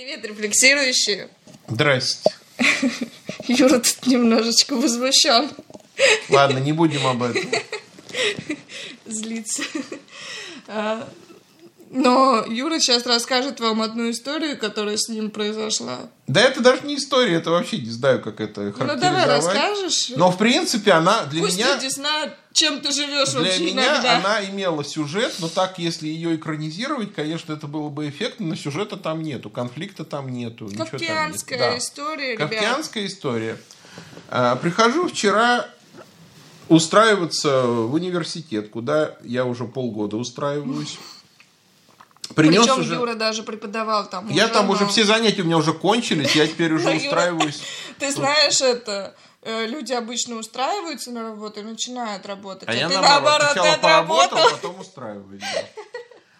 Привет, рефлексирующие. Здрасте. Юра тут немножечко возмущен. Ладно, не будем об этом. Злится. Но Юра сейчас расскажет вам одну историю, которая с ним произошла. Да это даже не история, это вообще не знаю, как это Ну характеризовать. давай расскажешь. Но в принципе она для Пусть меня... люди знают, чем ты живешь Для вообще меня иногда. она имела сюжет, но так, если ее экранизировать, конечно, это было бы эффектно, но сюжета там нету, конфликта там нету. ничего там нет. Кавказская Да. история, ребят. Кавказская история. А, Прихожу вчера устраиваться в университет, куда я уже полгода устраиваюсь. Принес Причем уже... Юра даже преподавал там. Я уже, там уже но- все занятия у меня уже кончились, я теперь уже Юра, устраиваюсь. Ты знаешь это? э, Люди обычно устраиваются на работу и начинают работать. А я ты наоборот, сначала поработал, потом устраиваюсь.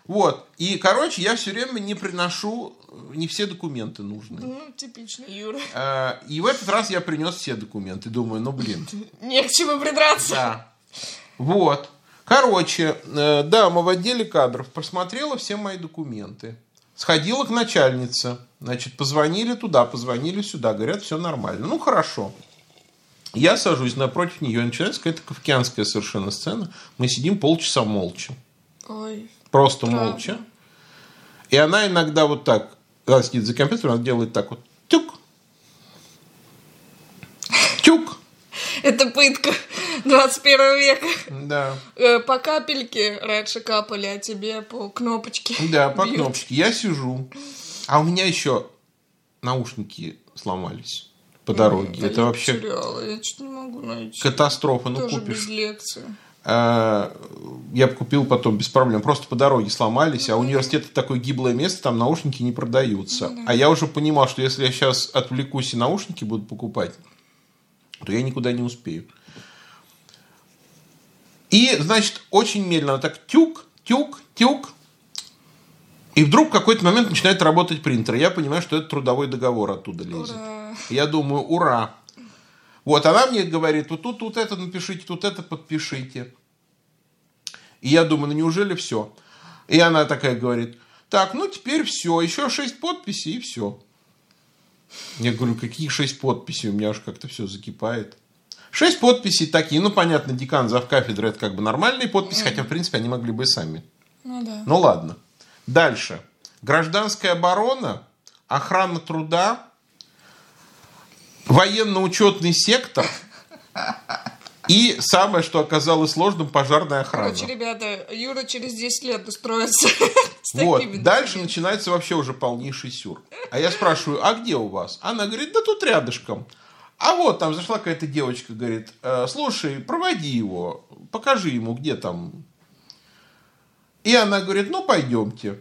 Вот. И, короче, я все время не приношу, не все документы нужны. Ну, типично, Юра. А, И в этот раз я принес все документы. Думаю, ну блин. Не к чему придраться. Да. Вот. Короче, э, дама в отделе кадров просмотрела все мои документы. Сходила к начальнице. Значит, позвонили туда, позвонили сюда. Говорят, все нормально. Ну, хорошо. Я сажусь напротив нее. Начинается какая-то кавказская совершенно сцена. Мы сидим полчаса молча. Ой, Просто Правда. молча. И она иногда вот так, она сидит за компьютером, она делает так вот. Тюк. Тюк. это пытка 21 века. Да. Э, По капельке раньше капали, а тебе по кнопочке. Да, по бьют. кнопочке. Я сижу. А у меня еще наушники сломались по дороге. Да Это я вообще потеряла, я что-то не могу найти. катастрофа. Ну, Тоже купишь. без лекции. А, Я купил потом без проблем. Просто по дороге сломались. А университет это такое гиблое место, там наушники не продаются. А я уже понимал, что если я сейчас отвлекусь и наушники буду покупать, то я никуда не успею. И, значит, очень медленно так тюк, тюк, тюк. И вдруг в какой-то момент начинает работать принтер. Я понимаю, что это трудовой договор оттуда лезет. Ура. Я думаю, ура. Вот, она мне говорит, вот тут, тут это напишите, тут это подпишите. И я думаю, ну неужели все? И она такая говорит, так, ну теперь все, еще шесть подписей и все. Я говорю, какие шесть подписей? У меня аж как-то все закипает. Шесть подписей такие, ну понятно, декан, завкафедры, это как бы нормальные подписи, хотя в принципе они могли бы и сами. Ну да. Ну ладно. Дальше. Гражданская оборона, охрана труда, военно-учетный сектор и самое, что оказалось сложным, пожарная охрана. Короче, ребята, Юра через 10 лет устроится с Вот. Дальше начинается вообще уже полнейший сюр. А я спрашиваю, а где у вас? Она говорит, да тут рядышком. А вот там зашла какая-то девочка, говорит, «Э, слушай, проводи его, покажи ему, где там. И она говорит, ну пойдемте.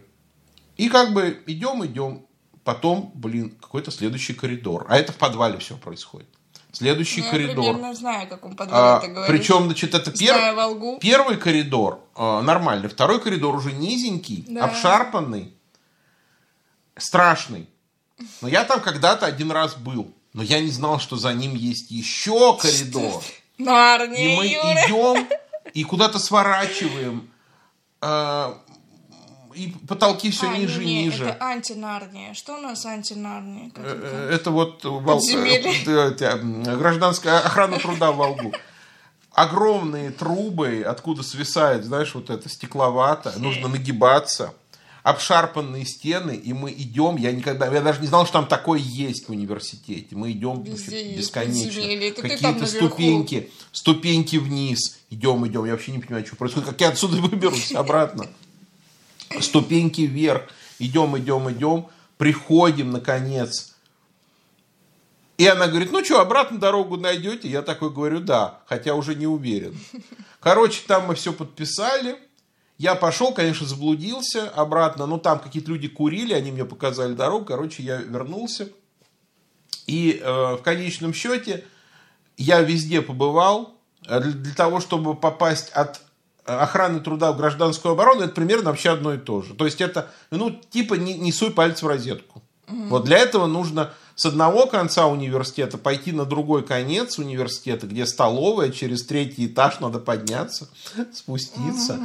И как бы идем, идем. Потом, блин, какой-то следующий коридор. А это в подвале все происходит. Следующий Ну, Я коридор. примерно знаю, о каком подвале А, ты говоришь. причем, значит, это Зная первый, коридор э, нормальный, второй коридор уже низенький, Да. обшарпанный, страшный. Но я там когда-то один раз был, но я не знал, что за ним есть еще коридор. Нарния, И мы Юра. идем и куда-то сворачиваем. э, и потолки все А, ниже и не, ниже. Это антинарния. Что у нас антинарния? Как это? Э, Это вот Вол- э, гражданская охрана труда в Волгу. Огромные трубы, откуда свисает, знаешь, вот это стекловато, нужно нагибаться. Обшарпанные стены, и мы идем. Я никогда, я даже не знал, что там такое есть в университете. Мы идем Везде бесконечно. Какие-то ступеньки, ступеньки вниз. Идем, идем. Я вообще не понимаю, что происходит. Как я отсюда выберусь обратно? ступеньки вверх, идем, идем, идем, приходим, наконец. И она говорит, ну что, обратно дорогу найдете? Я такой говорю, да, хотя уже не уверен. Короче, там мы все подписали. Я пошел, конечно, заблудился обратно, но там какие-то люди курили, они мне показали дорогу. Короче, я вернулся. И э, в конечном счете я везде побывал. Э, Для, для того, чтобы попасть от э, охраны труда в гражданскую оборону, это примерно вообще одно и то же. То есть это, ну, типа не, не суй палец в розетку. Вот для этого нужно с одного конца университета пойти на другой конец университета, где столовая, через третий этаж надо подняться, спуститься.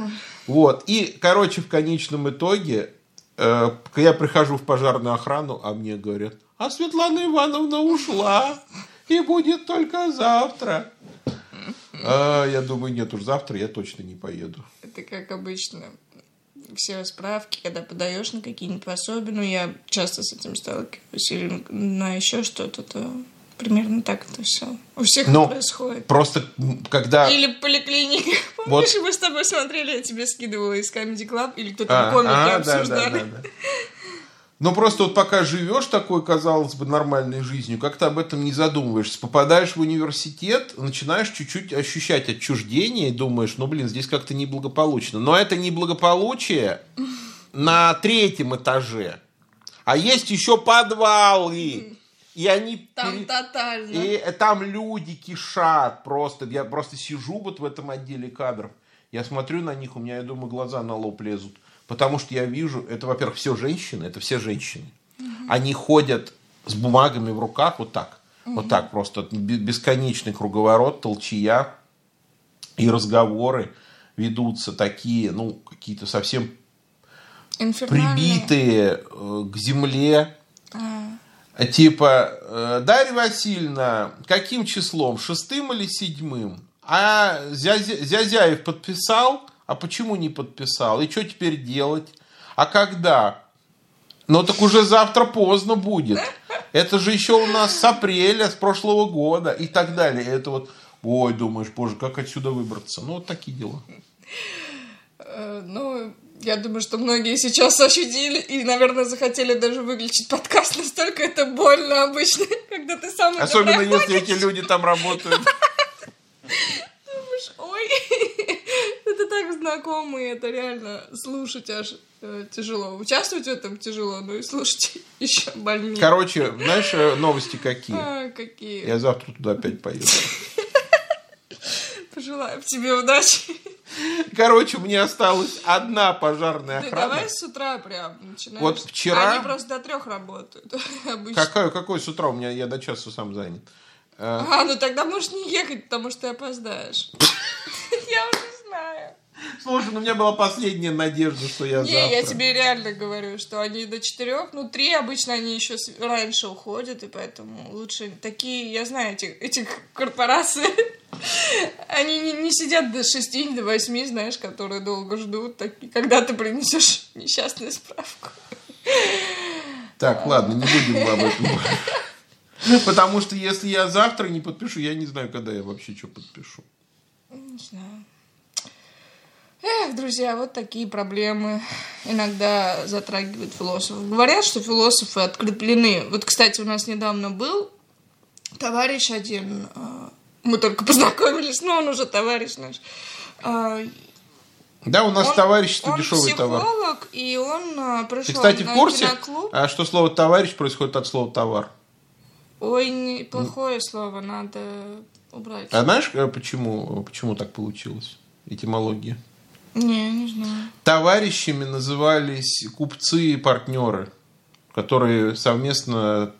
Вот. И, короче, в конечном итоге э, я прихожу в пожарную охрану, а мне говорят, а Светлана Ивановна ушла и будет только завтра. А, я думаю, нет уж, завтра я точно не поеду. Это как обычно. Все справки, когда подаешь на какие-нибудь пособия, ну, я часто с этим сталкиваюсь, или на еще что-то, то примерно так это все у всех Но происходит. Просто когда... Или поликлиника. Вот. Помнишь, мы с тобой смотрели, я тебе скидывала из Comedy Club, или кто-то А, в комике а, да, обсуждали. да, да, да. Ну, просто вот пока живешь такой, казалось бы, нормальной жизнью, как-то об этом не задумываешься. Попадаешь в университет, начинаешь чуть-чуть ощущать отчуждение и думаешь, ну, блин, здесь как-то неблагополучно. Но это неблагополучие на третьем этаже. А есть еще подвалы. И они... Там тотально. И там люди кишат просто. Я просто сижу вот в этом отделе кадров. Я смотрю на них, у меня, я думаю, глаза на лоб лезут. Потому что я вижу, это, во-первых, все женщины, это все женщины. Они ходят с бумагами в руках вот так. Вот так просто. Бе- Бесконечный круговорот, толчья. И разговоры ведутся такие, ну, какие-то совсем прибитые э, к земле. А, Типа, э, Дарья Васильевна, каким числом? Шестым или седьмым? А Зязя- Зязяев подписал? А почему не подписал? И что теперь делать? А когда? Ну так уже завтра поздно будет. Это же еще у нас с апреля, с прошлого года и так далее. Это вот, ой, думаешь, боже, как отсюда выбраться? Ну вот такие дела. э, ну, я думаю, что многие сейчас ощутили и, наверное, захотели даже выключить подкаст. Настолько это больно обычно, когда ты сам Особенно если эти люди там работают. Думаешь, ой, это так знакомо, и это реально слушать аж э, тяжело. Участвовать в этом тяжело, но и слушать еще больнее. Короче, знаешь, э, новости какие? А, какие. Я завтра туда опять поеду. Пожелаю тебе удачи. Короче, мне осталась одна пожарная Ты охрана. давай с утра прям начинаешь. Вот вчера- Они просто до трех работают обычно. Какой, какой с утра? У меня я до часу сам занят. Э, А, ну тогда можешь не ехать, потому что ты опоздаешь. Я уже. Слушай, ну у меня была последняя надежда, что я Не, я завтра. тебе реально говорю, что они до четырех, ну три обычно они еще раньше уходят, и поэтому лучше такие, я знаю этих, этих корпораций, они не, не сидят до шести, до восьми, знаешь, которые долго ждут, такие, когда ты принесешь несчастную справку. Так, ладно, не будем об этом. Потому что если я завтра не подпишу, я не знаю, когда я вообще что подпишу. Не знаю. Эх, друзья, вот такие проблемы иногда затрагивают философов. Говорят, что философы откреплены. Вот, кстати, у нас недавно был товарищ один, э, мы только познакомились, но он уже товарищ наш. А, Да, у нас он- товарищество он дешевый товар. психолог, и он Ты, пришел кстати, в на курсе, киноклуб. а, что слово товарищ происходит от слова товар? Ой, не- плохое слово, надо убрать. А знаешь, э, почему, почему так получилось? Этимология. Не, не знаю. Товарищами назывались купцы и партнеры, которые совместно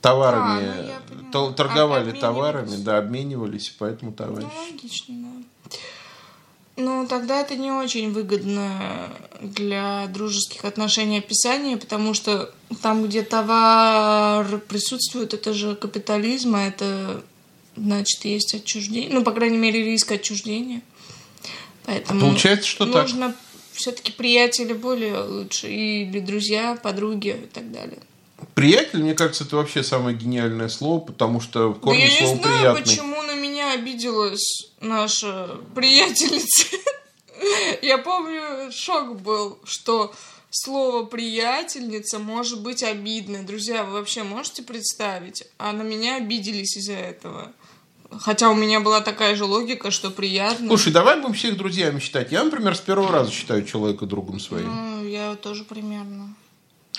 товарами А, ну, тол- торговали товарами, да, обменивались, поэтому Ну, товарищи. логично, да. Ну, тогда это не очень выгодно для дружеских отношений описание, потому что там, где товар присутствует, это же капитализм, а это значит есть отчуждение. Ну, по крайней мере, риск отчуждения. Поэтому Получается, что так. нужно все-таки приятели более лучше, или друзья, подруги и так далее. Приятель, мне кажется, это вообще самое гениальное слово, потому что в Да корне я не слово знаю, приятный. почему на меня обиделась наша приятельница. Я помню, шок был, что слово приятельница может быть обидное. Друзья, вы вообще можете представить? А на меня обиделись из-за этого. Хотя у меня была такая же логика, что приятно. Слушай, давай будем всех друзьями считать. Я, например, с первого раза считаю человека другом своим. Ну, я тоже примерно.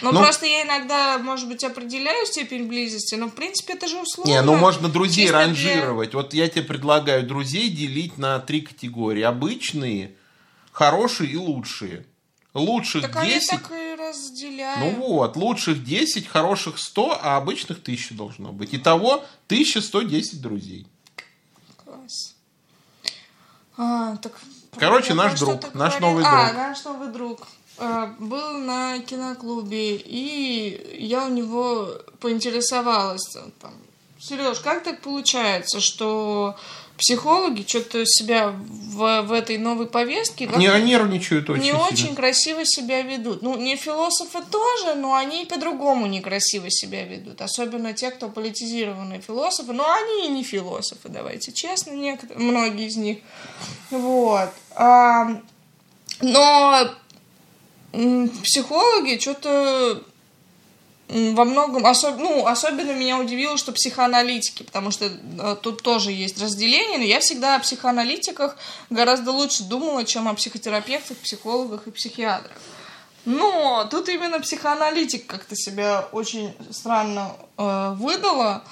Ну, Ну- просто я иногда, может быть, определяю степень близости, но, в принципе, это же условно. Не, ну можно друзей Чисто для- ранжировать. Вот я тебе предлагаю друзей делить на три категории. Обычные, хорошие и лучшие. Лучших Так они 10. так и разделяют. Ну вот, лучших 10, хороших 100, а обычных 1000 должно быть. Итого 1110 друзей. А, так... Короче, наш друг, наш говорила. новый А, друг. наш новый друг. э, был на киноклубе, и я у него поинтересовалась, там, Сереж, как так получается, что психологи что-то себя в, в этой новой повестке не нервничают очень не сильно. очень красиво себя ведут. Ну, не философы тоже, но они по-другому некрасиво себя ведут. Особенно те, кто политизированные философы. Но они и не философы, давайте честно, некоторые, многие из них. Вот. А, но психологи что-то во многом, особ, ну, особенно меня удивило, что психоаналитики, потому что э, тут тоже есть разделение, но я всегда о психоаналитиках гораздо лучше думала, чем о психотерапевтах, психологах и психиатрах. Но тут именно психоаналитик как-то себя очень странно э, выдала,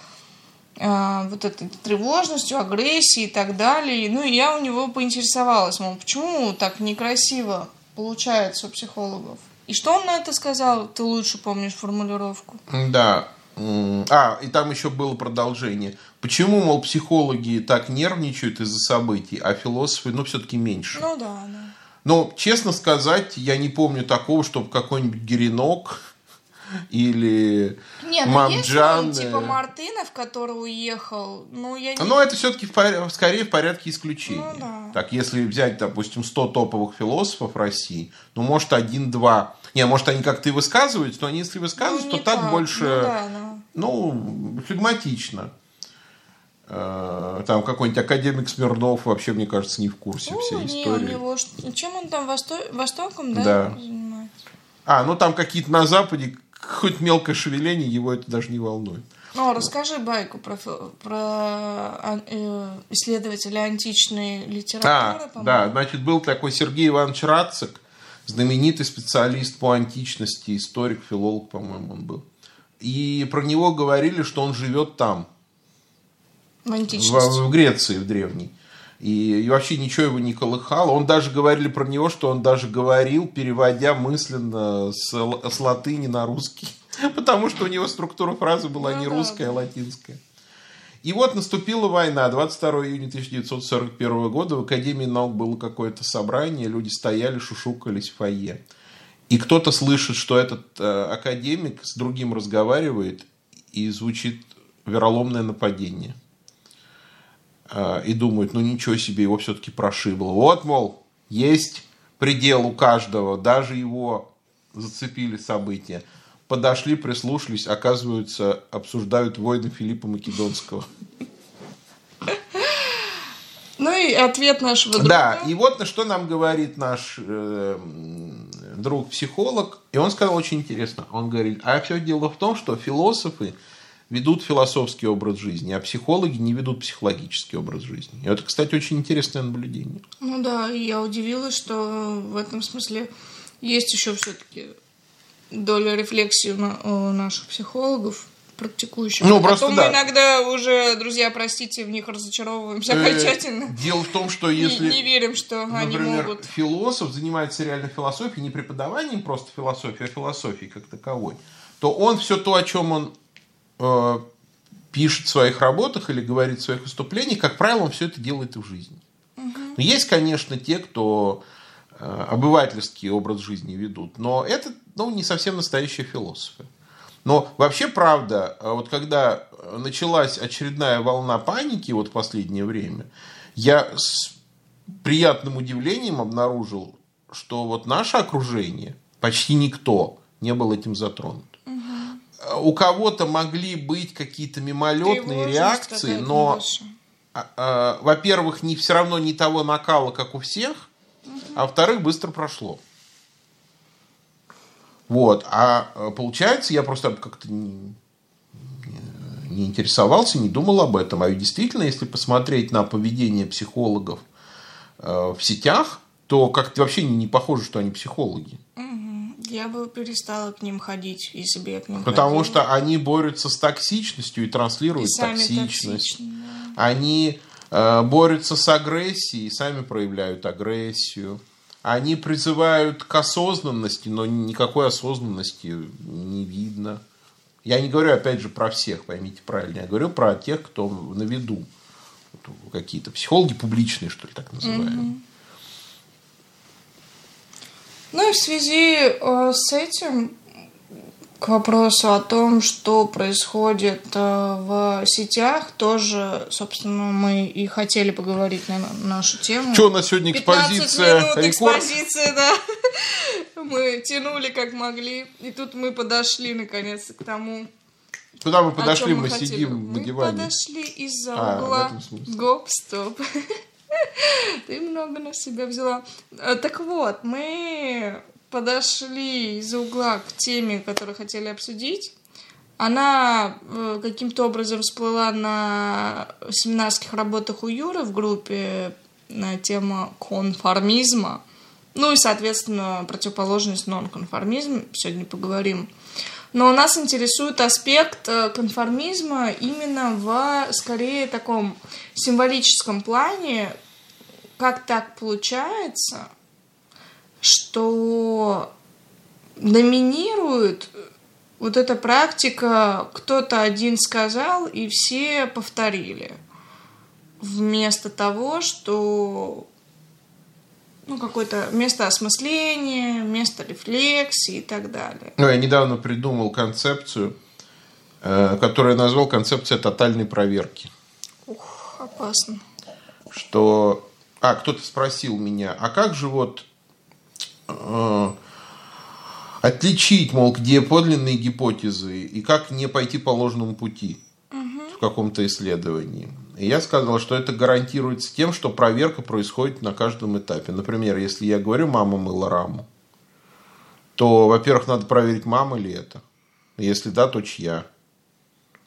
э, вот этой тревожностью, агрессией и так далее. Ну, и я у него поинтересовалась, мол, почему так некрасиво получается у психологов? И что он на это сказал? Ты лучше помнишь формулировку. Да. А, и там еще было продолжение. Почему, мол, психологи так нервничают из-за событий, а философы, ну, все-таки меньше? Ну да, да. Но, честно сказать, я не помню такого, чтобы какой-нибудь Геринок или Нет, ну Мамджан... есть типа Мартынов, который уехал, ну я не... Но это все-таки в пор... скорее в порядке исключения. Ну, да. Так, если взять, допустим, 100 топовых философов России, ну, может, один-два не, может, они как-то и высказываются, но они, если высказываются, ну, то так, так больше, ну, да, да. ну, флегматично. Э, там какой-нибудь академик Смирнов вообще, мне кажется, не в курсе ну, всей не, истории. У него, чем он там восто... Востоком, да, да. занимается? А, ну там какие-то на Западе, хоть мелкое шевеление, его это даже не волнует. Ну, расскажи байку про, про а, э, исследователя античной литературы. А, да, значит, был такой Сергей Иванович Рацик, знаменитый специалист по античности, историк, филолог, по-моему, он был. И про него говорили, что он живет там. В античности. В, в Греции, в древней. И, и вообще ничего его не колыхало. Он даже говорили про него, что он даже говорил, переводя мысленно с, с латыни на русский. Потому что у него структура фразы была ну, не русская, да. а латинская. И вот наступила война. 22 июня 1941 года в Академии наук было какое-то собрание, люди стояли, шушукались в фойе. И кто-то слышит, что этот э, академик с другим разговаривает, и звучит вероломное нападение. Э, и думают, ну ничего себе, его все-таки прошибло. Вот, мол, есть предел у каждого, даже его зацепили события подошли, прислушались, оказывается, обсуждают войны Филиппа Македонского. Ну и ответ нашего друга. Да, и вот на что нам говорит наш э, друг-психолог. И он сказал очень интересно. Он говорит, а все дело в том, что философы ведут философский образ жизни, а психологи не ведут психологический образ жизни. И это, кстати, очень интересное наблюдение. Ну да, я удивилась, что в этом смысле есть еще все-таки доля рефлексии у наших психологов практикующих. Ну, а просто Потом да. мы иногда уже, друзья, простите, в них разочаровываемся э, окончательно. Дело в том, что если... Не, не верим, что например, они могут... философ занимается реально философией, не преподаванием просто философии, а философией как таковой, то он все то, о чем он э, пишет в своих работах или говорит в своих выступлениях, как правило, он все это делает и в жизни. Угу. Но есть, конечно, те, кто обывательский образ жизни ведут. Но это ну, не совсем настоящие философы. Но вообще правда, э, вот когда началась очередная волна паники вот в последнее время, я с приятным удивлением обнаружил, что вот наше окружение, почти никто не был этим затронут. Угу. У кого-то могли быть какие-то мимолетные реакции, но, а, а, во-первых, не все равно не того накала, как у всех, а во-вторых, быстро прошло. Вот. А э, получается, я просто как-то не, не интересовался, не думал об этом. А действительно, если посмотреть на поведение психологов э, в сетях, то как-то вообще не, похоже, что они психологи. Я бы перестала к ним ходить, если бы я к ним Потому ходила. что они борются с токсичностью и транслируют и токсичность. Токсичны, да. Они борются с агрессией и сами проявляют агрессию. Они призывают к осознанности, но никакой осознанности не видно. Я не говорю, опять же, про всех, поймите правильно. Я говорю про тех, кто на виду. Какие-то психологи публичные, что ли, так называемые. Ну и в связи э, с этим к вопросу о том, что происходит э, в сетях, тоже, собственно, мы и хотели поговорить на нашу тему. Что у нас сегодня 15 экспозиция? минут Рекорд? экспозиции, да. Мы тянули как могли, и тут мы подошли наконец к тому, Куда мы подошли? Мы хотели. сидим на Мы диване. подошли из-за А, угла. Гоп-стоп. Ты много на себя взяла. Э, Так вот, мы подошли из-за угла к теме, которую хотели обсудить. Она э, каким-то образом всплыла на семинарских работах у Юры в группе на тему конформизма. Ну и, соответственно, противоположность нонконформизм. Сегодня поговорим. Но нас интересует аспект э, конформизма именно в, скорее, таком символическом плане. Как так получается, что доминирует вот эта практика, кто-то один сказал, и все повторили. Вместо того, что ну, какое-то место осмысления, место рефлексии и так далее. Ну, я недавно придумал концепцию, э, которую я назвал концепция тотальной проверки. Ух, опасно. Что... А, кто-то спросил меня, а как же вот отличить, мол, где подлинные гипотезы и как не пойти по ложному пути в каком-то исследовании? И я сказал, что это гарантируется тем, что проверка происходит на каждом этапе. Например, если я говорю «мама мыла раму», то, во-первых, надо проверить, мама ли это. Если да, то чья.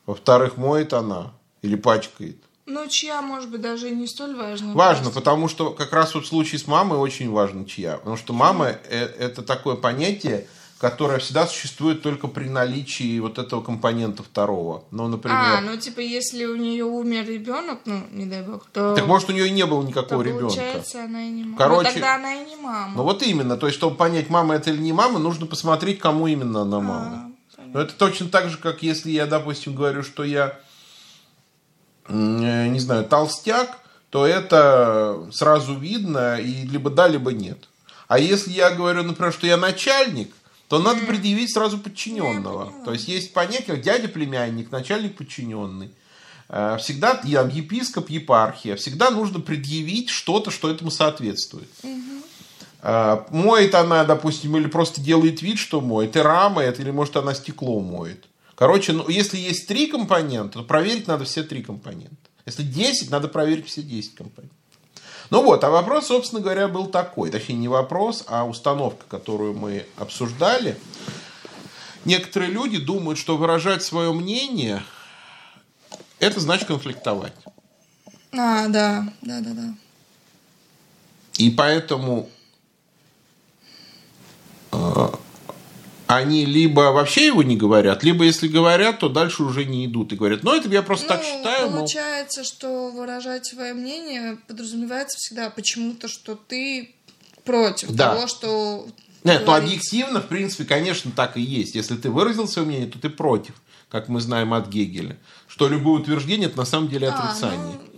Во-вторых, моет она или пачкает. Ну, чья, может быть, даже не столь важно. Важно, Просто- потому что как раз вот в случае с мамой очень важно чья. Потому что мама э, это такое понятие, которое всегда существует только при наличии вот этого компонента второго. Ну, например. А, ну, типа, если у нее умер ребенок, ну, не дай бог, то... Так может у нее и не было то никакого ребенка. получается, она и не мама. Короче- Ну, тогда она и не мама. Ну вот именно, то есть, чтобы понять, мама это или не мама, нужно посмотреть, кому именно она мама. А, понятно. Но это точно так же, как если я, допустим, говорю, что я, не знаю, толстяк, то это сразу видно, и либо да, либо нет. А если я говорю, например, что я начальник, то надо предъявить сразу подчиненного. То есть есть понятие, как дядя-племянник, начальник подчиненный. Э, Всегда я епископ, епархия. Всегда нужно предъявить что-то, что этому соответствует. А, Моет она, допустим, или просто делает вид, что моет, и рамает, или может она стекло моет. Короче, ну, если есть три компонента, то проверить надо все три компонента. Если 10, надо проверить все 10 компонентов. Ну вот, а вопрос, собственно говоря, был такой. Точнее, не вопрос, а установка, которую мы обсуждали. Некоторые люди думают, что выражать свое мнение, это значит конфликтовать. А, да, да, да, да. И поэтому э, они либо вообще его не говорят, либо если говорят, то дальше уже не идут и говорят, ну это я просто так Ну, считаю, мол, Получается, что выражать свое мнение подразумевается всегда почему-то, что ты против Да. того, что Нет, то говорится. объективно, в принципе, конечно, так и есть. Если ты выразил свое мнение, то ты против, как мы знаем от Гегеля. Что любое утверждение это на самом деле А, отрицание. ну, да, да.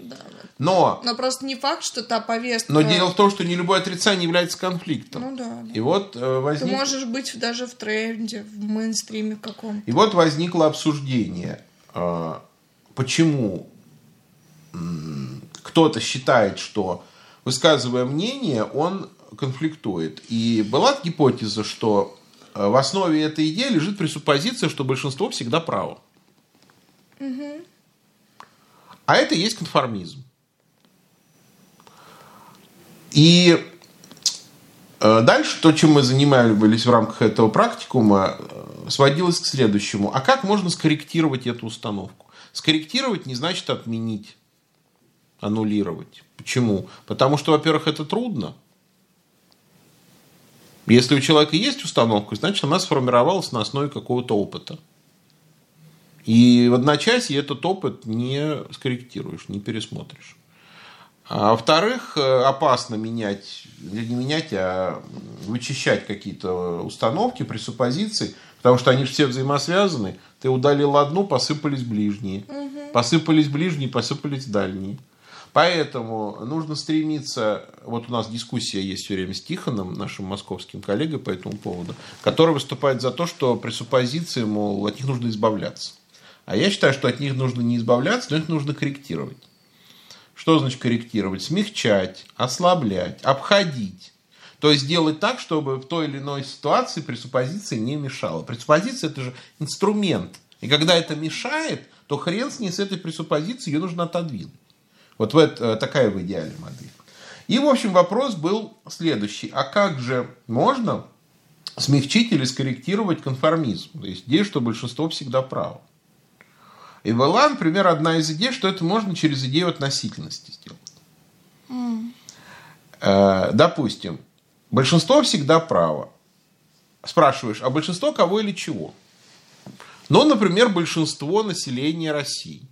Но, Но просто не факт, что та повестка... но дело в том, что не любое отрицание является конфликтом. Ну да, да. И вот э, Ты возник... можешь быть даже в тренде, в мейнстриме каком-то. И вот возникло обсуждение, а, почему кто-то считает, что высказывая мнение, он конфликтует. И была гипотеза, что э, в основе этой идеи лежит пресуппозиция, что большинство всегда право. А это и есть конформизм. И э, дальше то, чем мы занимались в рамках этого практикума, э, сводилось к следующему. А как можно скорректировать эту установку? Скорректировать не значит отменить, аннулировать. Почему? Потому что, во-первых, это трудно. Если у человека есть установка, значит, она сформировалась на основе какого-то опыта. И в одночасье этот опыт не скорректируешь, не пересмотришь. А во-вторых, э, опасно менять, не менять, а вычищать какие-то установки, пресуппозиции, потому что они же все взаимосвязаны. Ты удалил одну, посыпались ближние. Посыпались ближние, посыпались дальние. Поэтому нужно стремиться, вот у нас дискуссия есть все время с Тихоном, нашим московским коллегой по этому поводу, который выступает за то, что пресуппозиции, мол, от них нужно избавляться. А я считаю, что от них нужно не избавляться, но их нужно корректировать. Что значит корректировать? Смягчать, ослаблять, обходить. То есть делать так, чтобы в той или иной ситуации пресуппозиция не мешала. Пресуппозиция это же инструмент. И когда это мешает, то хрен с ней, с этой пресуппозицией, ее нужно отодвинуть. Вот в это, э, такая в идеале модель. И, в общем, вопрос был следующий. А как же можно смягчить или скорректировать конформизм? То есть идею, что большинство всегда право. И была, например, одна из идей, что это можно через идею относительности сделать. Mm. Допустим, большинство всегда право. Спрашиваешь, а большинство кого или чего? Ну, например, большинство населения России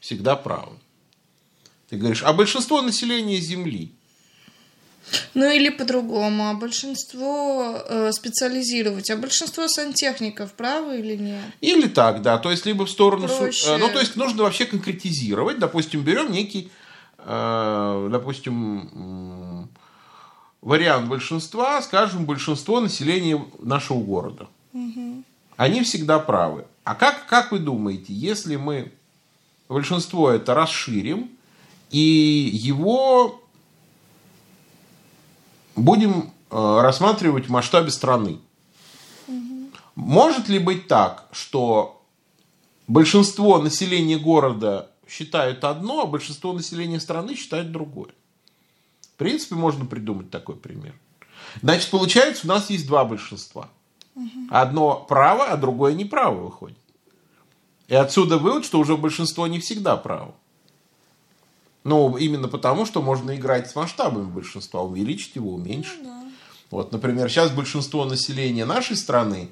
всегда право. Ты говоришь, а большинство населения Земли? Ну или по-другому, а большинство э, специализировать, а большинство сантехников правы или нет? Или так, да, то есть либо в сторону, Проще. Э, ну то есть нужно вообще конкретизировать, допустим, берем некий, э, допустим, вариант большинства, скажем, большинство населения нашего города. Угу. Они всегда правы. А как, как вы думаете, если мы большинство это расширим, и его будем э, рассматривать в масштабе страны. Угу. Может ли быть так, что большинство населения города считают одно, а большинство населения страны считает другое? В принципе, можно придумать такой пример. Значит, получается, у нас есть два большинства. Угу. Одно право, а другое неправо выходит. И отсюда вывод, что уже большинство не всегда право. Ну, именно потому, что можно играть с масштабами большинства, увеличить его, уменьшить. Ну, да. Вот, например, сейчас большинство населения нашей страны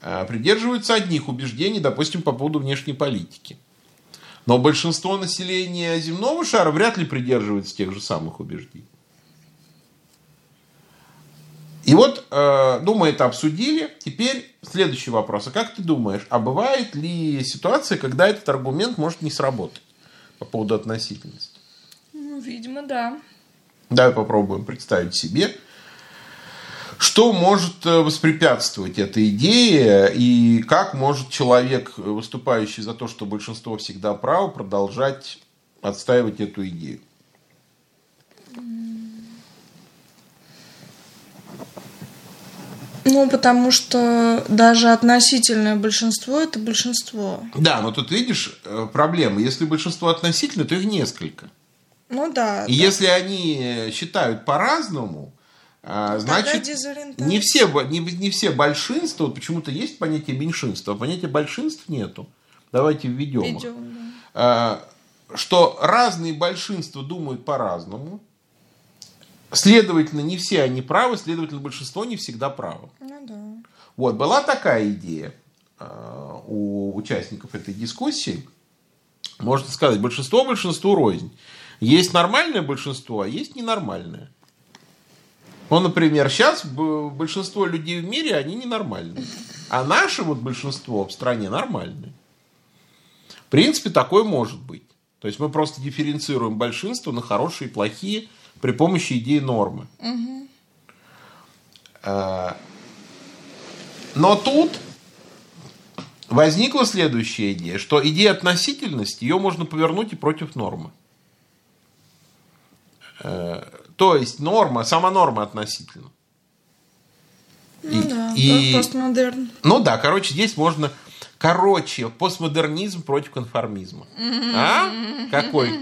э, придерживаются одних убеждений, допустим, по поводу внешней политики. Но большинство населения земного шара вряд ли придерживается тех же самых убеждений. И вот, э, ну, мы это обсудили. Теперь следующий вопрос. А как ты думаешь, а бывает ли ситуация, когда этот аргумент может не сработать по поводу относительности? Видимо, да. Давай попробуем представить себе, что может э, воспрепятствовать этой идее и как может человек, выступающий за то, что большинство всегда право, продолжать отстаивать эту идею? Ну, потому что даже относительное большинство это большинство. Да, но тут видишь э, проблема. Если большинство относительно, то их несколько. Ну да. И да. если они считают по-разному, а, ну, значит, не все, не, не все большинства, вот почему-то есть понятие меньшинства, а понятия большинств нету. Давайте введем. Ведем, да. А, что разные большинства думают по-разному. Следовательно, не все они правы, следовательно, большинство не всегда правы. Ну да. Вот, была такая идея у участников этой дискуссии. Можно сказать, большинство большинству рознь. Есть нормальное большинство, а есть ненормальное. Ну, например, сейчас большинство людей в мире, они ненормальные. А наше вот большинство в стране нормальное. В принципе, такое может быть. То есть мы просто дифференцируем большинство на хорошие и плохие при помощи идеи нормы. Угу. Но тут возникла следующая идея, что идея относительности, ее можно повернуть и против нормы. Э, то есть норма, сама норма относительно. Ну и, да, и, постмодерн. Ну да, короче, здесь можно... Короче, постмодернизм против конформизма. А? Какой,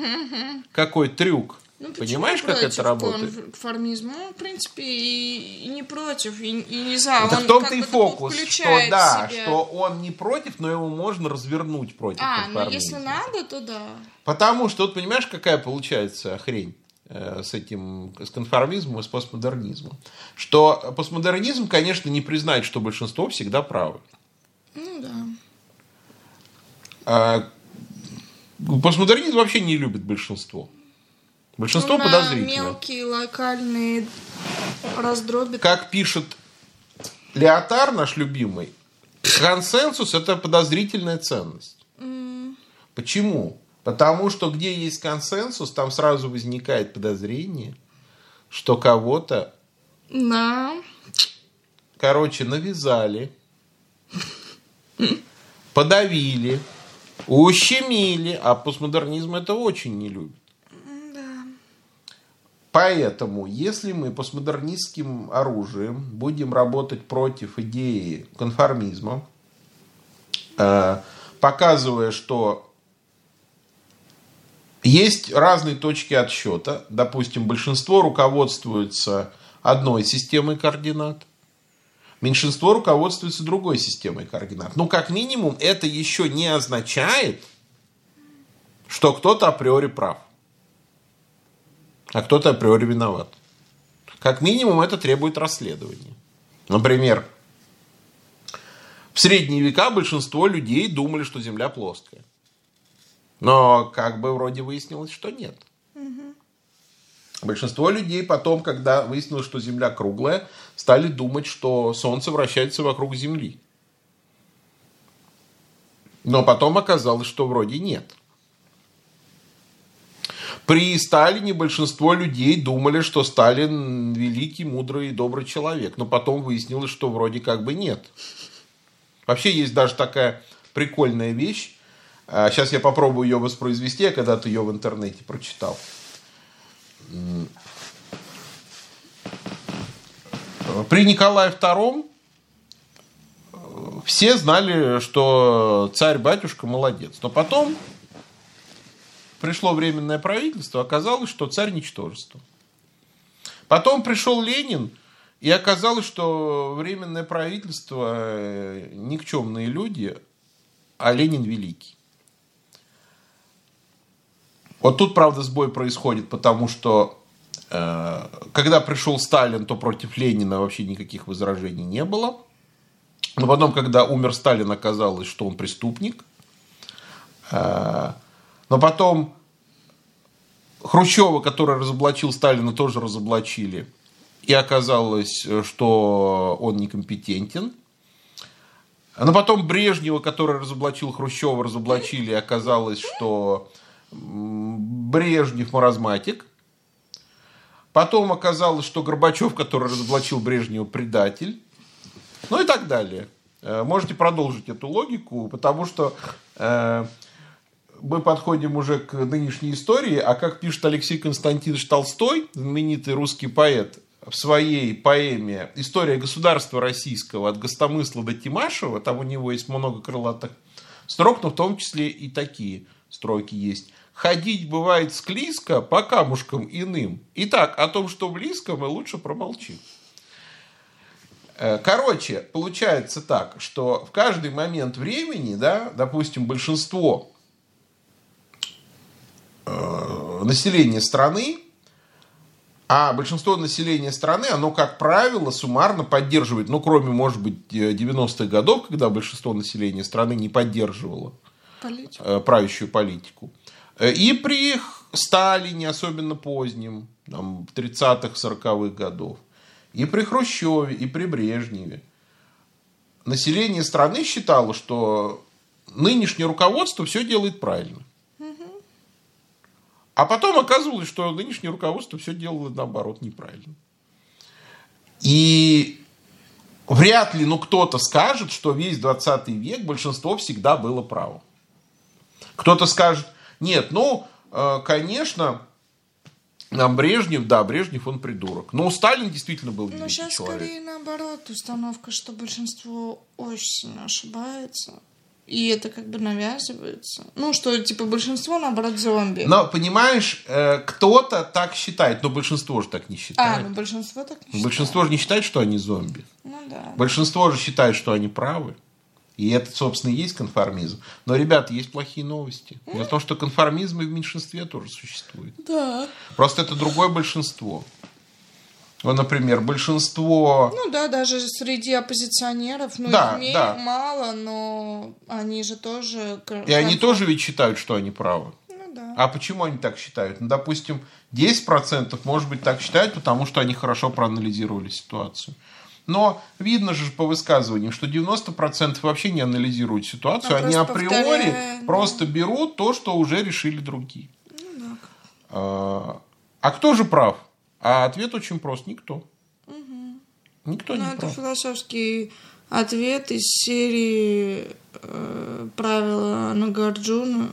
какой трюк. Ну, Понимаешь, как это работает? Конформизм, ну, в принципе, и, и не против, и, и не за. Это в том-то и фокус, что да, себя. что он не против, но его можно развернуть против а, конформизма. А, ну если надо, то да. Потому что, вот понимаешь, какая получается хрень? Э, с этим, с конформизмом и с постмодернизмом. Что постмодернизм, конечно, не признает, что большинство всегда правы. Ну да. А постмодернизм вообще не любит большинство. Большинство ну, подозрительно. мелкие локальные раздроби. Как пишет Леотар, наш любимый, консенсус – это подозрительная ценность. Mm. Почему? Потому что где есть консенсус, там сразу возникает подозрение, что кого-то, Да. короче, навязали, подавили, ущемили, а постмодернизм это очень не любит. Да. Поэтому, если мы постмодернистским оружием будем работать против идеи конформизма, э, показывая, что есть разные точки отсчета. Допустим, большинство руководствуется одной системой координат, меньшинство руководствуется другой системой координат. Ну, как минимум, это еще не означает, что кто-то априори прав а кто-то априори виноват. Как минимум это требует расследования. Например, в средние века большинство людей думали, что Земля плоская. Но как бы вроде выяснилось, что нет. Большинство людей потом, когда выяснилось, что Земля круглая, стали думать, что Солнце вращается вокруг Земли. Но потом оказалось, что вроде нет. При Сталине большинство людей думали, что Сталин великий, мудрый и добрый человек. Но потом выяснилось, что вроде как бы нет. Вообще есть даже такая прикольная вещь. А, Сейчас я попробую ее воспроизвести, я когда-то ее в интернете прочитал. При Николае II э, все знали, что царь-батюшка молодец. Но потом пришло временное правительство, оказалось, что царь ничтожество. Потом пришел Ленин, и оказалось, что временное правительство э, никчемные люди, а Ленин великий. Вот тут, правда, сбой происходит, потому что э, когда пришел Сталин, то против Ленина вообще никаких возражений не было. Но потом, когда умер Сталин, оказалось, что он преступник. Э, но потом Хрущева, который разоблачил Сталина, тоже разоблачили. И оказалось, что он некомпетентен. Но потом Брежнева, который разоблачил Хрущева, разоблачили, и оказалось, что Брежнев маразматик. Потом оказалось, что Горбачев, который разоблачил Брежнева, предатель. Ну и так далее. Э, Можете продолжить эту логику, потому что э, мы подходим уже к нынешней истории, а как пишет Алексей Константинович Толстой, знаменитый русский поэт, в своей поэме «История государства российского от Гостомысла до Тимашева», там у него есть много крылатых строк, но в том числе и такие строки есть. «Ходить бывает склизко по камушкам иным. Итак, о том, что близко, мы лучше промолчим». Э, Короче, получается так, что в каждый момент времени, да, допустим, большинство э, населения страны, а большинство населения страны, оно, как правило, суммарно поддерживает, ну, кроме, может быть, э, 90-х годов, когда большинство населения страны не поддерживало Политика. э, правящую политику. Э, И при Сталине, особенно позднем, там, в 30-х, 40-х годов, и при Хрущеве, и при Брежневе, население страны считало, что нынешнее руководство все делает правильно. А потом оказывалось, что нынешнее руководство все делало наоборот неправильно. И вряд ли ну, кто-то скажет, что весь 20 век большинство всегда было право. Кто-то скажет, нет, ну, э, конечно, нам Брежнев, да, Брежнев он придурок. Но Сталин действительно был Ну, великий сейчас человек. скорее наоборот установка, что большинство очень сильно ошибается. И это как бы навязывается. Ну, что, типа, большинство, наоборот, зомби. Но, понимаешь, э, кто-то так считает, но большинство же так не А, считает. ну большинство так не считает. большинство же не считает, что они зомби. Ну да. Большинство же считает, что они правы. И это, собственно, и есть конформизм. Но, ребята, есть плохие новости. Дело в том, что конформизм и в меньшинстве тоже существует. Да. Просто это другое большинство. Вот, например, большинство... Ну да, даже среди оппозиционеров, ну Да, их да. мало, но они же тоже... И они тоже ведь считают, что они правы. Ну да. А почему они так считают? Ну, допустим, 10% может быть так считают, потому что они хорошо проанализировали ситуацию. Но видно же по высказываниям, что 90% вообще не анализируют ситуацию, А они априори да. просто берут то, что уже решили другие. Ну да. А а кто же прав? А ответ очень прост. Никто. Никто Ну, не это прав. философский ответ из серии э, правила Нагарджуна.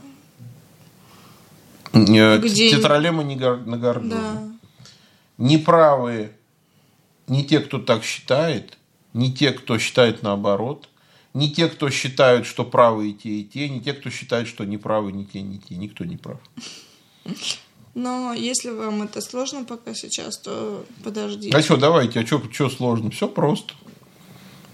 Э, Где- Тетралема Нагарджуна. Да. Неправы не те, кто так считает, не те, кто считает наоборот, не те, кто считают, что правы и те, и те, не те, кто считает, что неправы ни те, ни те. Никто не прав. Но если вам это сложно пока сейчас, то подождите. А что, давайте, а что сложно? Все просто.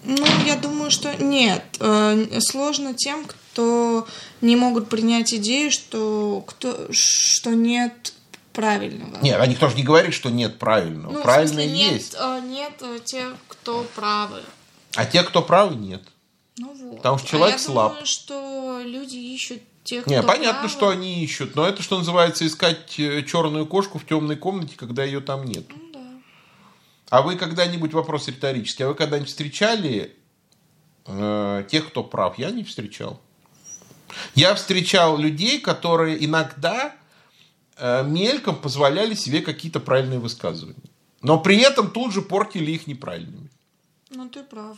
Ну, я думаю, что нет. Э, Сложно тем, кто не могут принять идею, что, кто, что нет правильного. Нет, а никто же не говорит, что нет правильного. Ну, Правильное смысле, нет, есть. э, Нет э, тех, кто правы. А те, кто правы, нет. Ну вот. Потому что человек а я слаб. думаю, что люди ищут тех, Не, кто понятно, правы. что они ищут, но это, что называется, искать черную кошку в темной комнате, когда ее там нет. Ну да. А вы когда-нибудь, вопрос риторический, а вы когда-нибудь встречали э, тех, кто прав? Я не встречал. Я встречал людей, которые иногда э, мельком позволяли себе какие-то правильные высказывания. Но при этом тут же портили их неправильными. Ну ты прав.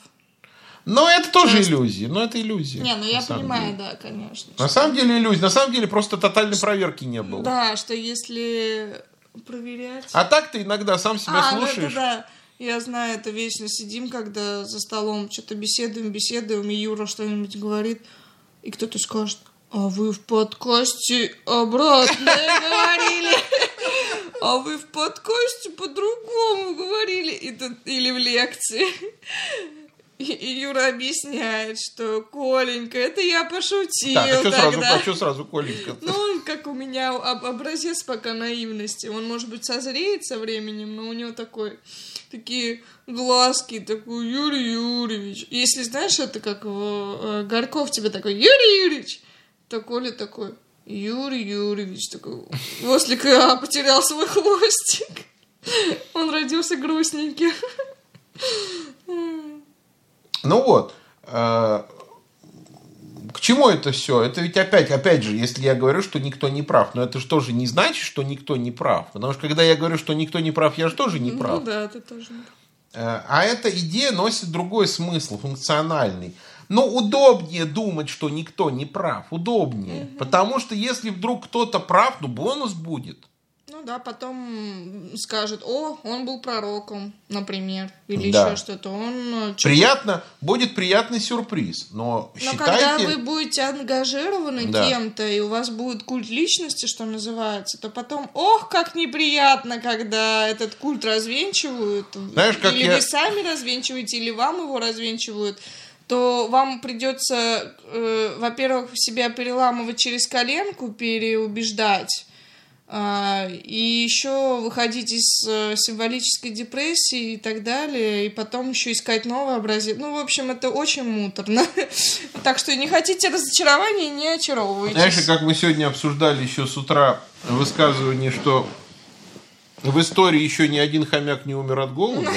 Но это тоже Часто. иллюзия. Но это иллюзия. Не, ну я понимаю, деле. да, конечно. На самом деле иллюзия. На самом деле просто тотальной проверки не было. Да, что если проверять... А так ты иногда сам себя А, ну слушаешь. это да. Я знаю, это вечно сидим, когда за столом что-то беседуем, беседуем, и Юра что-нибудь говорит, и кто-то скажет, а вы в подкасте обратное говорили. А вы в подкасте по-другому говорили. И тут- Или в лекции. И, и Юра объясняет, что Коленька, это я пошутил Так, а что сразу, тогда. а что сразу Коленька? Ну, он как у меня об- образец пока наивности. Он, может быть, созреет со временем, но у него такой, такие глазки, такой Юрий Юрьевич. Если знаешь, это как его, э, Горьков тебе такой Юрий Юрьевич, то Коля такой Юрий Юрьевич, такой Ослик а, потерял свой хвостик. Он родился грустненьким. Ну вот, э, к чему это все? Это ведь опять, опять же, если я говорю, что никто не прав, но это же тоже не значит, что никто не прав. Потому что когда я говорю, что никто не прав, я же тоже не Ну прав. да, ты тоже. не прав. А эта идея носит другой смысл, функциональный. Но удобнее думать, что никто не прав. Удобнее. Потому что если вдруг кто-то прав, ну бонус будет. Ну да, потом скажет, о, он был пророком, например, или Да. еще что-то. Он э, Приятно, будет приятный сюрприз. Но, Но когда считайте... вы будете ангажированы Да. кем-то, и у вас будет культ личности, что называется, то потом, ох, как неприятно, когда этот культ развенчивают. Знаешь, как или я- вы сами развенчиваете, или вам его развенчивают то вам придется, э, во-первых, себя переламывать через коленку, переубеждать, а, и еще выходить из э, символической депрессии и так далее, и потом еще искать новый образец. Ну, в общем, это очень муторно. Так что не хотите разочарования, не очаровывайтесь. Знаешь, как мы сегодня обсуждали еще с утра высказывание, что в истории еще ни один хомяк не умер от голода.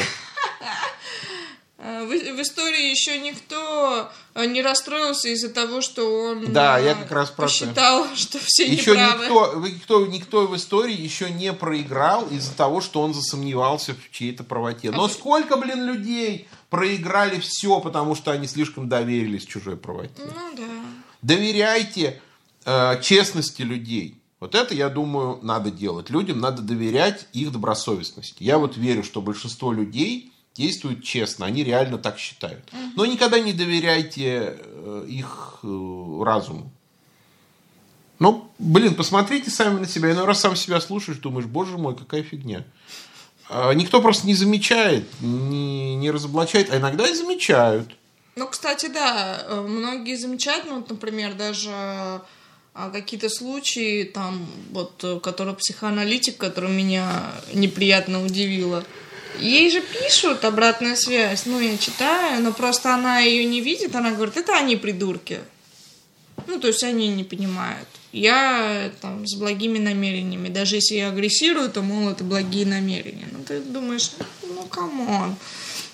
А, В, истории еще никто э, не расстроился из-за того, что он Да, э, я как раз про это. посчитал, что все Еще неправы. никто, никто, никто в истории еще не проиграл из-за того, что он засомневался в чьей-то правоте. Но сколько, блин, людей проиграли все, потому что они слишком доверились чужой правоте. Ну да. Доверяйте э, честности людей. Вот это, я думаю, надо делать. Людям надо доверять их добросовестности. Я вот верю, что большинство людей действуют честно, они реально так считают. Но никогда не доверяйте э, их э, разуму. Ну, блин, посмотрите сами на себя. Иной раз сам себя слушаешь, думаешь, боже мой, какая фигня. А Никто просто не замечает, не, не разоблачает, а иногда и замечают. Ну, кстати, да, э, многие замечают, ну, вот, например, даже э, какие-то случаи, там, вот, который психоаналитик, который меня неприятно удивила, ей же пишут обратная связь, ну, я читаю, но просто она ее не видит, она говорит, это они придурки. Ну, то есть они не понимают. Я там с благими намерениями. Даже если я агрессирую, то, мол, это благие намерения. Ну, ты думаешь, ну, come on.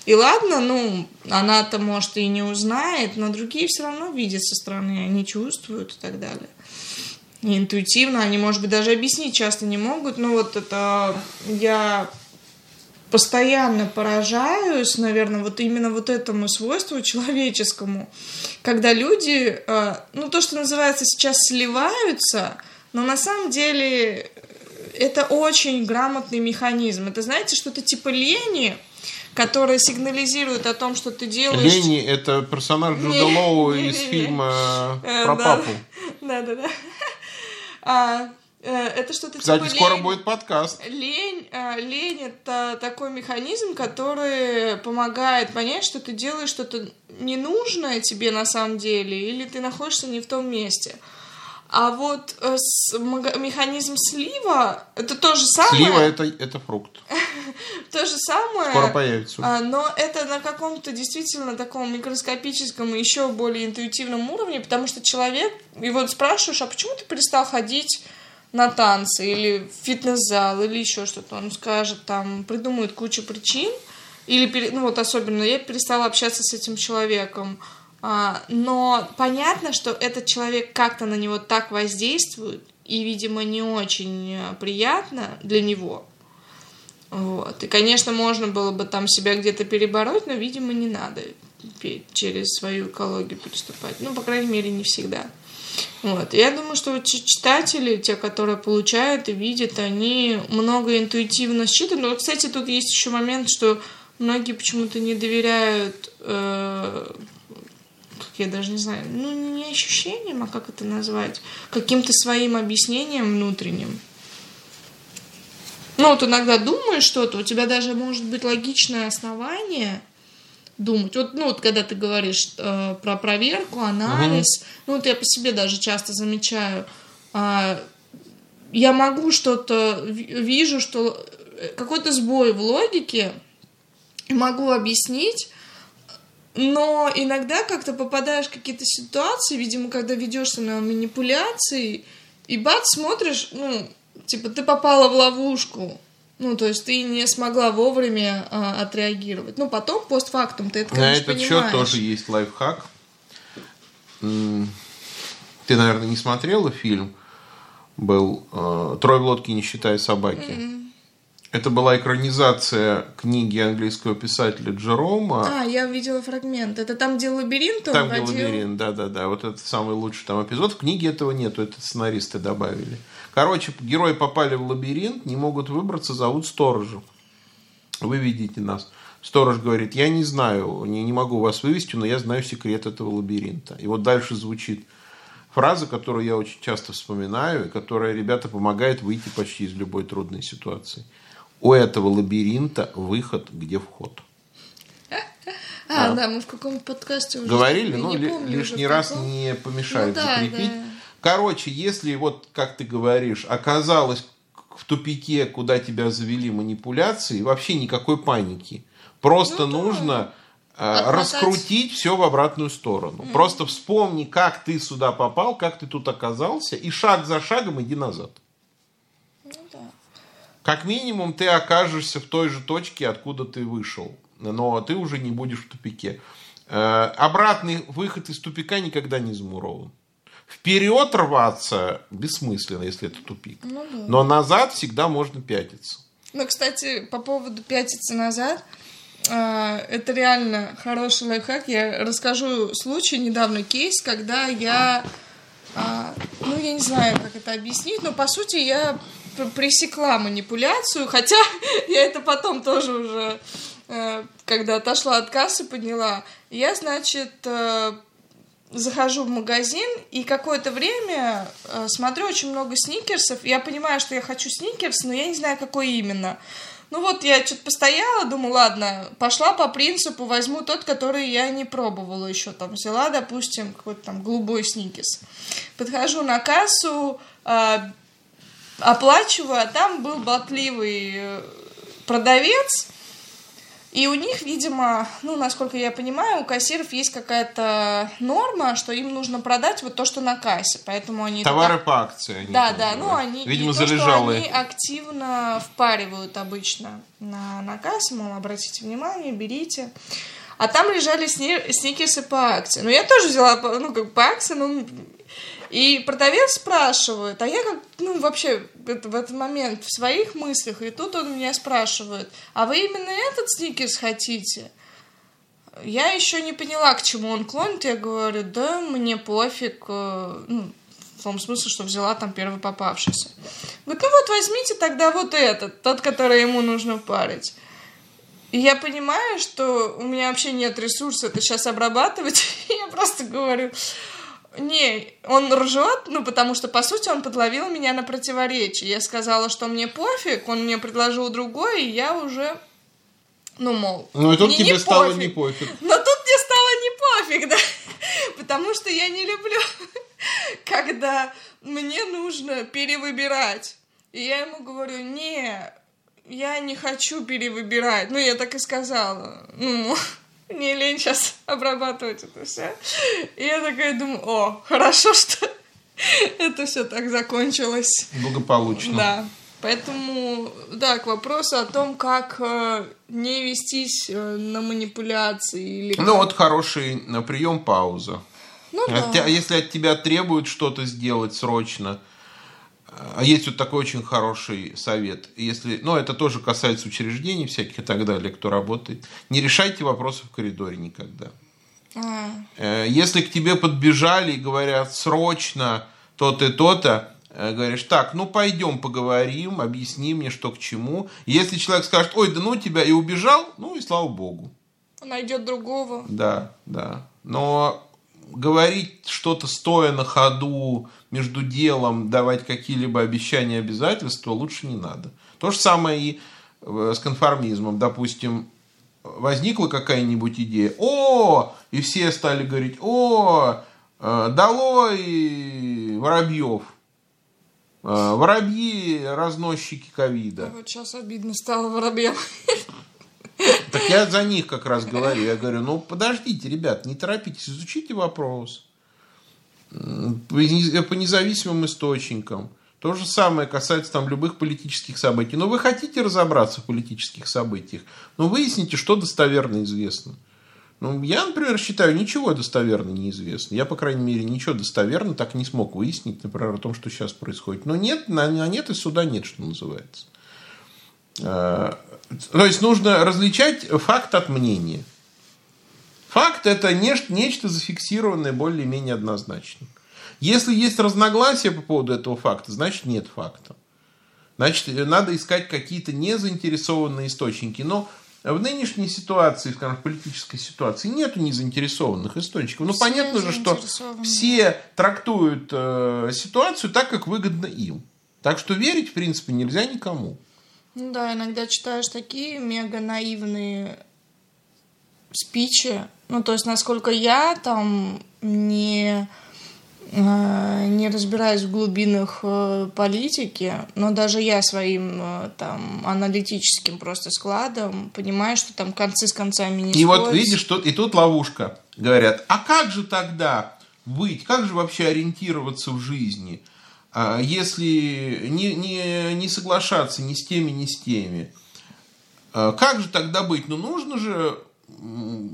И ладно, ну, она-то, может, и не узнает, но другие все равно видят со стороны, они чувствуют и так далее. И интуитивно, они, может быть, даже объяснить часто не могут. Но вот это я постоянно поражаюсь, наверное, вот именно вот этому свойству человеческому, когда люди, э, ну, то, что называется сейчас сливаются, но на самом деле это очень грамотный механизм. Это, знаете, что-то типа лени, которая сигнализирует о том, что ты делаешь... Лени — это персонаж Джуда Лоу из фильма Э, про папу. Да-да-да. Э, это что-то Кстати, типа скоро лень. будет подкаст. Лень, а, лень это такой механизм, который помогает понять, что ты делаешь что-то ненужное тебе на самом деле, или ты находишься не в том месте. А вот э, с- механизм слива это то же самое. Слива это, это фрукт. То же самое. Скоро появится. Но это на каком-то действительно таком микроскопическом и еще более интуитивном уровне, потому что человек, и вот спрашиваешь, а почему ты перестал ходить на танцы или в фитнес-зал или еще что-то, он скажет, там, придумает кучу причин, или, ну вот особенно, я перестала общаться с этим человеком, А, но понятно, что этот человек как-то на него так воздействует, и, видимо, не очень э, приятно для него, вот. И, конечно, можно было бы там себя где-то перебороть, но, видимо, не надо через свою экологию переступать. Ну, по крайней мере, не всегда. Вот. Я думаю, что читатели, те, которые получают и видят, они много интуитивно считывают. Но, кстати, тут есть еще момент, что многие почему-то не доверяют, э, я даже не знаю, ну, не ощущениям, а как это назвать, каким-то своим объяснениям внутренним. Ну, вот иногда думаешь что-то, у тебя даже может быть логичное основание думать. Вот, ну, вот когда ты говоришь э, про проверку, анализ, ну, вот я по себе даже часто замечаю, а, я могу что-то, ви- вижу, что э, какой-то сбой в логике, могу объяснить, но иногда как-то попадаешь в какие-то ситуации, видимо, когда ведешься на манипуляции, и бац, смотришь, ну, типа, ты попала в ловушку. Ну, то есть ты не смогла вовремя а, отреагировать. Ну, потом, постфактум, ты это, На конечно, этот счет тоже есть лайфхак. Ты, наверное, не смотрела фильм? Был э, «Трое в лодке, не считая собаки». Это была экранизация книги английского писателя Джерома. А, я видела фрагмент. Это там, где лабиринт он Там, где водил? лабиринт, да-да-да. Вот это самый лучший там эпизод. В книге этого нету, это сценаристы добавили. Короче, герои попали в лабиринт, не могут выбраться, зовут сторожа. Выведите нас. Сторож говорит, я не знаю, не, не могу вас вывести, но я знаю секрет этого лабиринта. И вот дальше звучит фраза, которую я очень часто вспоминаю, и которая ребята помогает выйти почти из любой трудной ситуации. У этого лабиринта выход, где вход. А, А. да, мы в каком-то подкасте уже... Говорили, но ли- уже, лишний раз не помешает Ну да, закрепить. да. Короче, если вот, как ты говоришь, оказалось в тупике, куда тебя завели манипуляции, вообще никакой паники. Просто Ну да. нужно э, Отмотать. раскрутить все в обратную сторону. Просто вспомни, как ты сюда попал, как ты тут оказался, и шаг за шагом иди назад. Ну да. Как минимум ты окажешься в той же точке, откуда ты вышел. Но ты уже не будешь в тупике. Э, Обратный выход из тупика никогда не замурован. Вперед рваться бессмысленно, если это тупик. Ну да. Но назад всегда можно пятиться. Ну, кстати, по поводу пятицы назад, а, это реально хороший лайфхак. Я расскажу случай, недавно кейс, когда я, а, ну, я не знаю, как это объяснить, но, по сути, я пресекла манипуляцию, хотя я это потом тоже уже, э, когда отошла от кассы, поняла. Я, значит, э, захожу в магазин и какое-то время э, смотрю очень много сникерсов. Я понимаю, что я хочу сникерс, но я не знаю, какой именно. Ну вот, я что-то постояла, думаю, ладно, пошла по принципу, возьму тот, который я не пробовала еще. Там взяла, допустим, какой-то там голубой сникерс. Подхожу на кассу, э, оплачиваю, а там был болтливый э, продавец, И у них, видимо, ну, насколько я понимаю, у кассиров есть какая-то норма, что им нужно продать вот то, что на кассе. Поэтому они... Товары туда... по акции. Они да, да, ну они... Видимо, залежалые. Они активно впаривают обычно на, на кассе, мол, обратите внимание, берите. А там лежали сни... сникерсы по акции. Ну, я тоже взяла, ну, как по акции, ну, и продавец спрашивает, а я как, ну, вообще в этот момент в своих мыслях, и тут он меня спрашивает, а вы именно этот сникерс хотите? Я еще не поняла, к чему он клонит, я говорю, да, мне пофиг, э, ну, в том смысле, что взяла там первый попавшийся. Говорит, ну вот возьмите тогда вот этот, тот, который ему нужно парить. И я понимаю, что у меня вообще нет ресурса это сейчас обрабатывать. я просто говорю, не, он ржет, ну, потому что, по сути, он подловил меня на противоречие. Я сказала, что мне пофиг, он мне предложил другое, и я уже, ну, мол... Ну, и тут тебе не стало пофиг. не пофиг. Но тут мне стало не пофиг, да, потому что я не люблю, когда мне нужно перевыбирать. И я ему говорю, не, я не хочу перевыбирать. Ну, я так и сказала. Ну, мне лень сейчас обрабатывать это все. И я такая думаю, о, хорошо, что это все так закончилось. Благополучно. Да. Поэтому, да, к вопросу о том, как э, не вестись э, на манипуляции. Или ну, вот хороший на прием пауза. Ну, от да. Если от тебя требуют что-то сделать срочно, а есть вот такой очень хороший совет. Если, ну, это тоже касается учреждений всяких и так далее, кто работает. Не решайте вопросы в коридоре никогда. Э, если к тебе подбежали и говорят срочно то-то и то-то, э, говоришь, так, ну пойдем поговорим, объясни мне, что к чему. Если человек скажет, ой, да ну тебя и убежал, ну и слава богу. Найдет другого. Да, да. Но говорить что-то стоя на ходу, между делом давать какие-либо обещания, обязательства лучше не надо. То же самое и э, с конформизмом. Допустим, возникла какая-нибудь идея, о, и все стали говорить, о, э, долой воробьев. Э, воробьи разносчики ковида. Вот сейчас обидно стало воробьям. Так я за них как раз говорю. Я говорю, ну подождите, ребят, не торопитесь, изучите вопрос. По независимым источникам. То же самое касается там любых политических событий. Но вы хотите разобраться в политических событиях, но выясните, что достоверно известно. Ну, я, например, считаю, ничего достоверно неизвестно. Я, по крайней мере, ничего достоверно так не смог выяснить, например, о том, что сейчас происходит. Но нет, на нет и суда нет, что называется. А, то есть нужно различать факт от мнения. Факт это нечто, нечто зафиксированное более-менее однозначно. Если есть разногласия по поводу этого факта, значит нет факта. Значит, надо искать какие-то незаинтересованные источники. Но в нынешней ситуации, скажем, в политической ситуации, нету незаинтересованных источников. Ну, все понятно же, что все трактуют э, ситуацию так, как выгодно им. Так что верить, в принципе, нельзя никому. Ну да, иногда читаешь такие мега наивные спичи. Ну, то есть, насколько я там не, э, не разбираюсь в глубинах э, политики, но даже я своим э, там аналитическим просто складом понимаю, что там концы с концами не И сходятся. вот видишь, тут, и тут ловушка. Говорят, а как же тогда быть, как же вообще ориентироваться в жизни – если не, не, не соглашаться ни с теми, ни с теми, а как же тогда быть? Ну, нужно же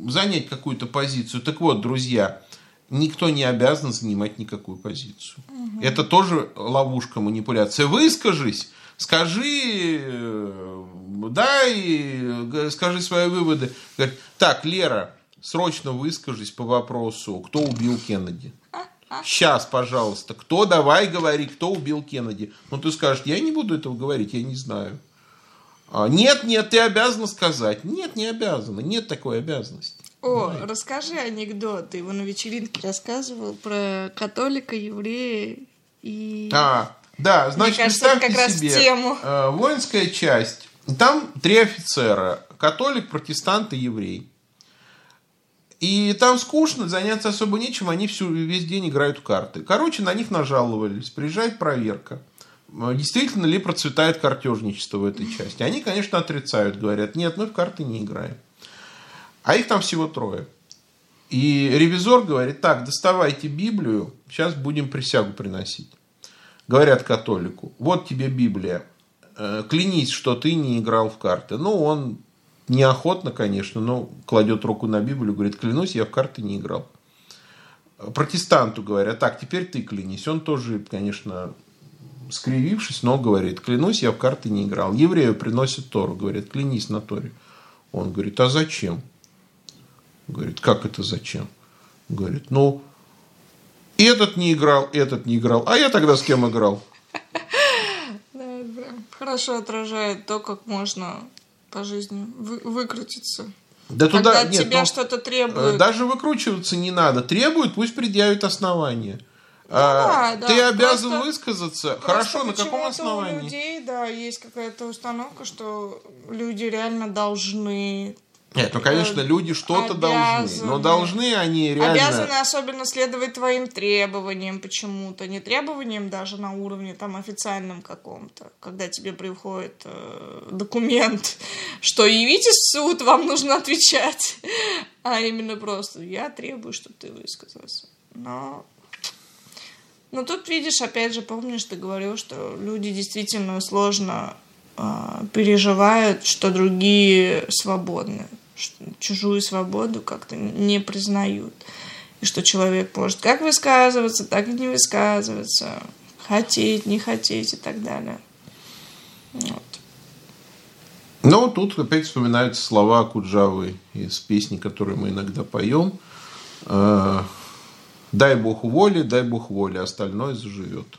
занять какую-то позицию. Так вот, друзья, никто не обязан занимать никакую позицию. Угу. Это тоже ловушка, манипуляция. Выскажись, скажи, э, дай, скажи свои выводы. так, Лера, срочно выскажись по вопросу, кто убил Кеннеди. Сейчас, пожалуйста, кто давай говори, кто убил Кеннеди. Ну, ты скажешь, я не буду этого говорить, я не знаю. А, нет, нет, ты обязана сказать. Нет, не обязана, нет такой обязанности. О, Давай. расскажи анекдот. Ты его на вечеринке рассказывал про католика, еврея и... А, да, значит, Мне кажется, как себе, тему. Э, воинская часть. Там три офицера. Католик, протестант и еврей. И там скучно, заняться особо нечем, они всю, весь день играют в карты. Короче, на них нажаловались, приезжает проверка. Действительно ли процветает картежничество в этой части? Они, конечно, отрицают, говорят, нет, мы в карты не играем. А их там всего трое. И ревизор говорит, так, доставайте Библию, сейчас будем присягу приносить. Говорят католику, вот тебе Библия, э, клянись, что ты не играл в карты. Ну, он неохотно, конечно, но кладет руку на Библию, говорит, клянусь, я в карты не играл. Протестанту говорят, так, теперь ты клянись. Он тоже, конечно, скривившись, но говорит, клянусь, я в карты не играл. Еврею приносит Тору, говорит, клянись на Торе. Он говорит, а зачем? Говорит, как это зачем? Говорит, ну, этот не играл, этот не играл. А я тогда с кем играл? Хорошо отражает то, как можно по жизни вы- выкрутиться. Да Когда туда от нет, тебя ну, что-то э, требуют. Даже выкручиваться не надо. Требуют, пусть предъявят основания. А, Ну да, Ты да, обязан просто- высказаться. Просто Хорошо, на каком основании? У людей, да, есть какая-то установка, что люди реально должны Нет, ну, конечно, э, люди что-то должны. Но должны они реально... обязаны особенно следовать твоим требованиям почему-то, не требованиям даже на уровне там официальном каком-то, когда тебе приходит э, документ, что явитесь в суд, вам нужно отвечать, а именно просто я требую, чтобы ты высказался. Но но тут видишь, опять же, помнишь, ты говорил, что люди действительно сложно а, переживают, что другие свободны, чужую свободу как-то не признают. И что человек может как высказываться, так и не высказываться, хотеть, не хотеть и так далее. Вот. Ну, тут опять вспоминаются слова Куджавы из песни, которые мы иногда поем. Э, Дай Бог воли, дай Бог воли, остальное заживет.